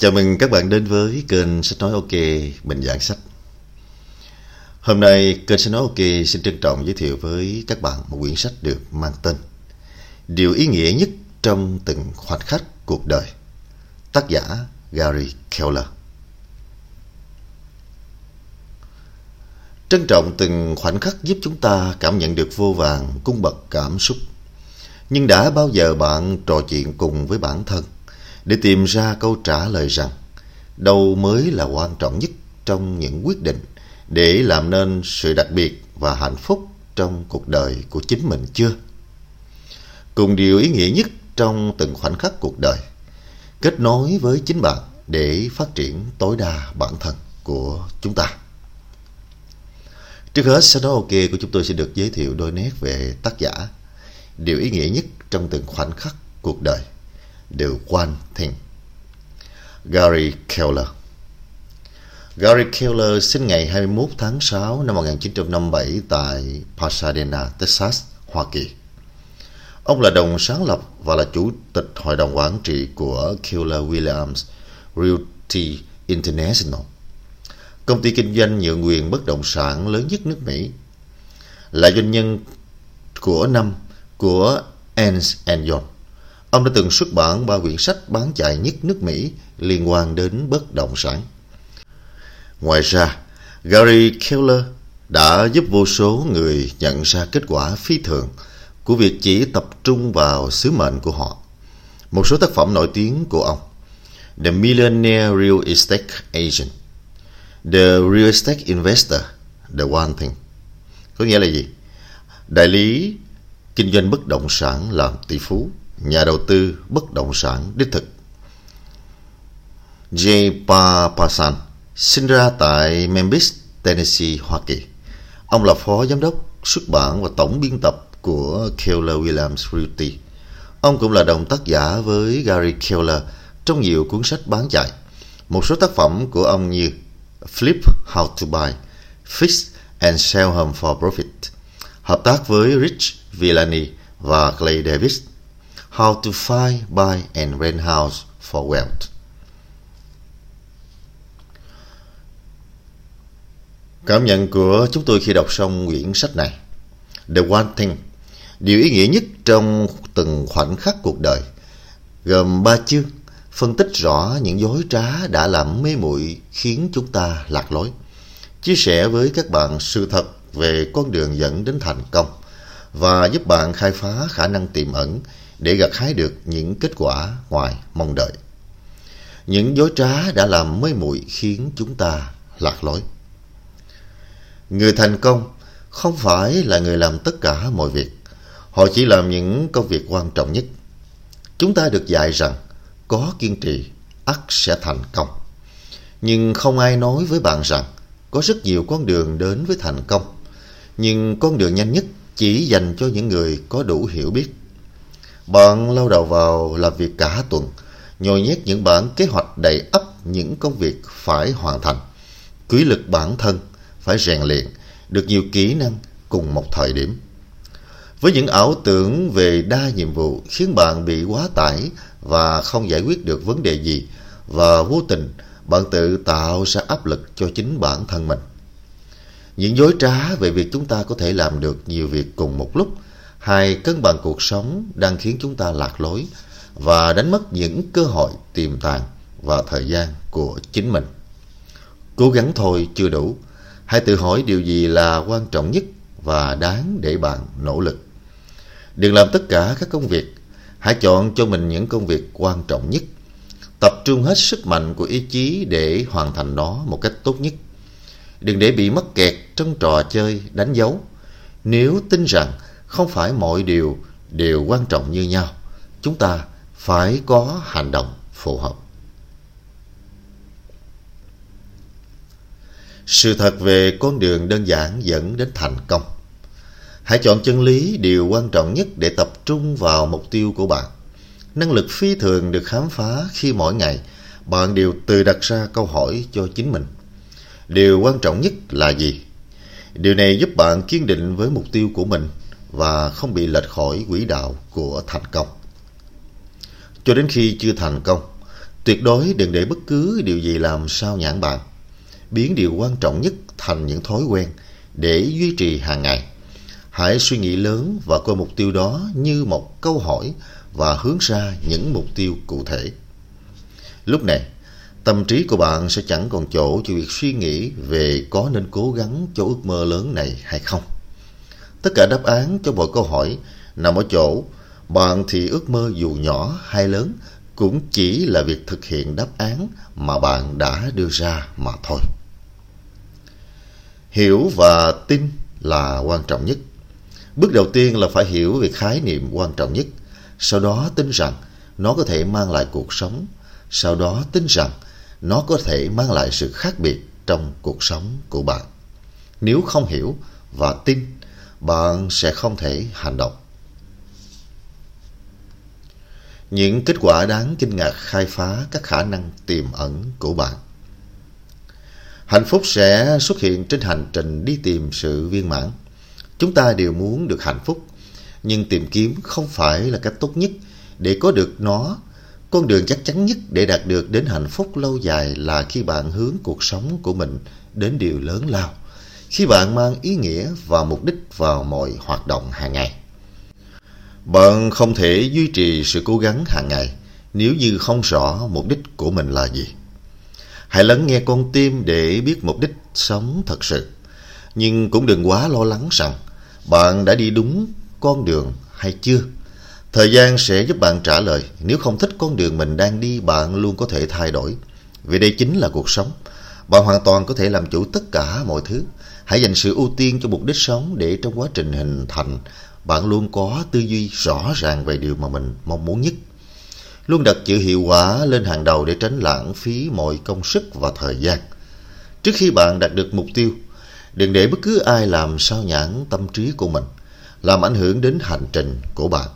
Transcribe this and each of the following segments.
Chào mừng các bạn đến với kênh Sách Nói OK, Bình Giảng Sách. Hôm nay, kênh Sách Nói OK xin trân trọng giới thiệu với các bạn một quyển sách được mang tên Điều ý nghĩa nhất trong từng khoảnh khắc cuộc đời, Tác giả Gary Keller. Trân trọng từng khoảnh khắc giúp chúng ta cảm nhận được vô vàng, cung bậc cảm xúc, Nhưng đã bao giờ bạn trò chuyện cùng với bản thân? Để tìm ra câu trả lời rằng đâu mới là quan trọng nhất trong những quyết định để làm nên sự đặc biệt và hạnh phúc trong cuộc đời của chính mình chưa? Cùng điều ý nghĩa nhất trong từng khoảnh khắc cuộc đời, kết nối với chính bạn để phát triển tối đa bản thân của chúng ta. Trước hết, sau đó ok của chúng tôi sẽ được giới thiệu đôi nét về tác giả, điều ý nghĩa nhất trong từng khoảnh khắc cuộc đời. The One Thing Gary Keller Gary Keller sinh ngày 21 tháng 6 năm 1957 tại Pasadena, Texas, Hoa Kỳ. Ông là đồng sáng lập và là chủ tịch hội đồng quản trị của Keller Williams Realty International, công ty kinh doanh nhượng quyền bất động sản lớn nhất nước Mỹ. Là doanh nhân của năm của Ernst Young Ông đã từng xuất bản ba quyển sách bán chạy nhất nước Mỹ liên quan đến bất động sản. Ngoài ra, Gary Keller đã giúp vô số người nhận ra kết quả phi thường của việc chỉ tập trung vào sứ mệnh của họ. Một số tác phẩm nổi tiếng của ông The Millionaire Real Estate Agent The Real Estate Investor The One Thing Có nghĩa là gì? Đại lý kinh doanh bất động sản làm tỷ phú nhà đầu tư bất động sản đích thực. J. Papasan sinh ra tại Memphis, Tennessee, Hoa Kỳ. Ông là phó giám đốc xuất bản và tổng biên tập của Keller Williams Realty. Ông cũng là đồng tác giả với Gary Keller trong nhiều cuốn sách bán chạy. Một số tác phẩm của ông như Flip How to Buy, Fix and Sell Home for Profit, hợp tác với Rich Villani và Clay Davis. How to Find, Buy and Rent House for Wealth. Cảm nhận của chúng tôi khi đọc xong quyển sách này The One Thing Điều ý nghĩa nhất trong từng khoảnh khắc cuộc đời Gồm ba chương Phân tích rõ những dối trá đã làm mê muội khiến chúng ta lạc lối Chia sẻ với các bạn sự thật về con đường dẫn đến thành công Và giúp bạn khai phá khả năng tiềm ẩn để gặt hái được những kết quả ngoài mong đợi. Những dối trá đã làm mê muội khiến chúng ta lạc lối. Người thành công không phải là người làm tất cả mọi việc. Họ chỉ làm những công việc quan trọng nhất. Chúng ta được dạy rằng có kiên trì, ắt sẽ thành công. Nhưng không ai nói với bạn rằng có rất nhiều con đường đến với thành công. Nhưng con đường nhanh nhất chỉ dành cho những người có đủ hiểu biết bạn lao đầu vào làm việc cả tuần, nhồi nhét những bản kế hoạch đầy ắp những công việc phải hoàn thành. Quý lực bản thân phải rèn luyện được nhiều kỹ năng cùng một thời điểm. Với những ảo tưởng về đa nhiệm vụ khiến bạn bị quá tải và không giải quyết được vấn đề gì và vô tình bạn tự tạo ra áp lực cho chính bản thân mình. Những dối trá về việc chúng ta có thể làm được nhiều việc cùng một lúc – hai cân bằng cuộc sống đang khiến chúng ta lạc lối và đánh mất những cơ hội tiềm tàng và thời gian của chính mình. Cố gắng thôi chưa đủ. Hãy tự hỏi điều gì là quan trọng nhất và đáng để bạn nỗ lực. Đừng làm tất cả các công việc. Hãy chọn cho mình những công việc quan trọng nhất. Tập trung hết sức mạnh của ý chí để hoàn thành nó một cách tốt nhất. Đừng để bị mắc kẹt trong trò chơi, đánh dấu. Nếu tin rằng không phải mọi điều đều quan trọng như nhau. Chúng ta phải có hành động phù hợp. Sự thật về con đường đơn giản dẫn đến thành công. Hãy chọn chân lý điều quan trọng nhất để tập trung vào mục tiêu của bạn. Năng lực phi thường được khám phá khi mỗi ngày bạn đều tự đặt ra câu hỏi cho chính mình. Điều quan trọng nhất là gì? Điều này giúp bạn kiên định với mục tiêu của mình và không bị lệch khỏi quỹ đạo của thành công. Cho đến khi chưa thành công, Tuyệt đối đừng để bất cứ điều gì làm sao nhãn bạn. Biến điều quan trọng nhất thành những thói quen để duy trì hàng ngày. Hãy suy nghĩ lớn và coi mục tiêu đó như một câu hỏi và hướng ra những mục tiêu cụ thể. Lúc này, tâm trí của bạn sẽ chẳng còn chỗ cho việc suy nghĩ về có nên cố gắng cho ước mơ lớn này hay không. Tất cả đáp án cho mọi câu hỏi nằm ở chỗ bạn thì ước mơ dù nhỏ hay lớn cũng chỉ là việc thực hiện đáp án mà bạn đã đưa ra mà thôi. Hiểu và tin là quan trọng nhất. Bước đầu tiên là phải hiểu về khái niệm quan trọng nhất, sau đó tin rằng nó có thể mang lại cuộc sống, sau đó tin rằng nó có thể mang lại sự khác biệt trong cuộc sống của bạn. Nếu không hiểu và tin, bạn sẽ không thể hành động. Những kết quả đáng kinh ngạc khai phá các khả năng tiềm ẩn của bạn. Hạnh phúc sẽ xuất hiện trên hành trình đi tìm sự viên mãn. Chúng ta đều muốn được hạnh phúc, nhưng tìm kiếm không phải là cách tốt nhất để có được nó. Con đường chắc chắn nhất để đạt được đến hạnh phúc lâu dài là khi bạn hướng cuộc sống của mình đến điều lớn lao. Khi bạn mang ý nghĩa và mục đích vào mọi hoạt động hàng ngày. Bạn không thể duy trì sự cố gắng hàng ngày nếu như không rõ mục đích của mình là gì. Hãy lắng nghe con tim để biết mục đích sống thật sự. Nhưng cũng đừng quá lo lắng rằng bạn đã đi đúng con đường hay chưa. Thời gian sẽ giúp bạn trả lời. Nếu không thích con đường mình đang đi, bạn luôn có thể thay đổi. Vì đây chính là cuộc sống. Bạn hoàn toàn có thể làm chủ tất cả mọi thứ. Hãy dành sự ưu tiên cho mục đích sống để trong quá trình hình thành, bạn luôn có tư duy rõ ràng về điều mà mình mong muốn nhất. Luôn đặt chữ hiệu quả lên hàng đầu để tránh lãng phí mọi công sức và thời gian. Trước khi bạn đạt được mục tiêu, đừng để bất cứ ai làm sao nhãn tâm trí của mình, làm ảnh hưởng đến hành trình của bạn.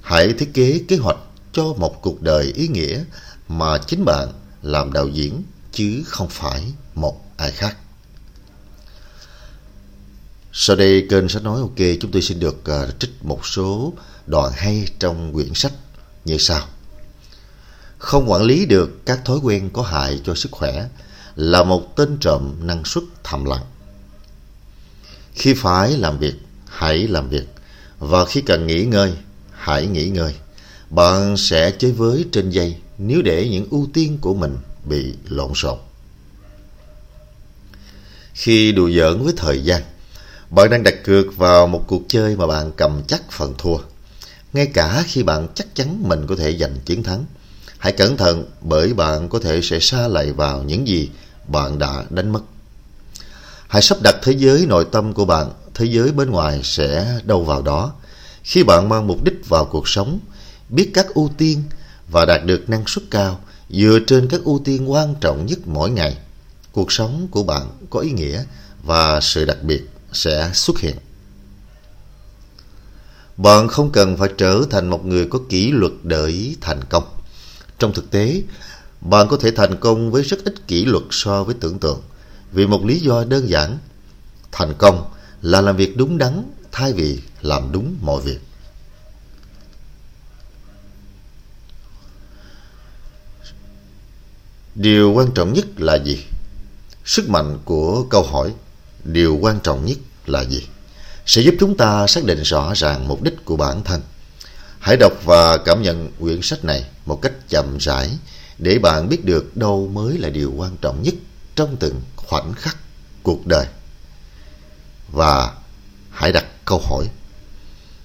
Hãy thiết kế kế hoạch cho một cuộc đời ý nghĩa mà chính bạn làm đạo diễn chứ không phải một ai khác. Sau đây kênh sách nói ok chúng tôi xin được uh, trích một số đoạn hay trong quyển sách như sau. Không quản lý được các thói quen có hại cho sức khỏe là một tên trộm năng suất thầm lặng. Khi phải làm việc, hãy làm việc. Và khi cần nghỉ ngơi, hãy nghỉ ngơi. Bạn sẽ chơi với trên dây nếu để những ưu tiên của mình bị lộn xộn. Khi đùa giỡn với thời gian, bạn đang đặt cược vào một cuộc chơi mà bạn cầm chắc phần thua. Ngay cả khi bạn chắc chắn mình có thể giành chiến thắng. Hãy cẩn thận bởi bạn có thể sẽ xa lầy vào những gì bạn đã đánh mất. Hãy sắp đặt thế giới nội tâm của bạn, thế giới bên ngoài sẽ đâu vào đó. Khi bạn mang mục đích vào cuộc sống, biết các ưu tiên và đạt được năng suất cao dựa trên các ưu tiên quan trọng nhất mỗi ngày, cuộc sống của bạn có ý nghĩa và sự đặc biệt sẽ xuất hiện. Bạn không cần phải trở thành một người có kỷ luật để thành công. Trong thực tế, bạn có thể thành công với rất ít kỷ luật so với tưởng tượng. Vì một lý do đơn giản, thành công là làm việc đúng đắn thay vì làm đúng mọi việc. Điều quan trọng nhất là gì? Sức mạnh của câu hỏi điều quan trọng nhất là gì? Sẽ giúp chúng ta xác định rõ ràng mục đích của bản thân. Hãy đọc và cảm nhận quyển sách này một cách chậm rãi để bạn biết được đâu mới là điều quan trọng nhất trong từng khoảnh khắc cuộc đời. Và hãy đặt câu hỏi.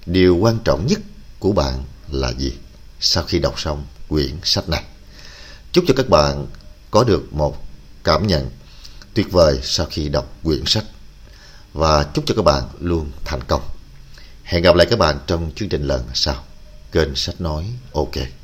Điều quan trọng nhất của bạn là gì sau khi đọc xong quyển sách này? Chúc cho các bạn có được một cảm nhận tuyệt vời sau khi đọc quyển sách và chúc cho các bạn luôn thành công. Hẹn gặp lại các bạn trong chương trình lần sau. Kênh Sách Nói OK.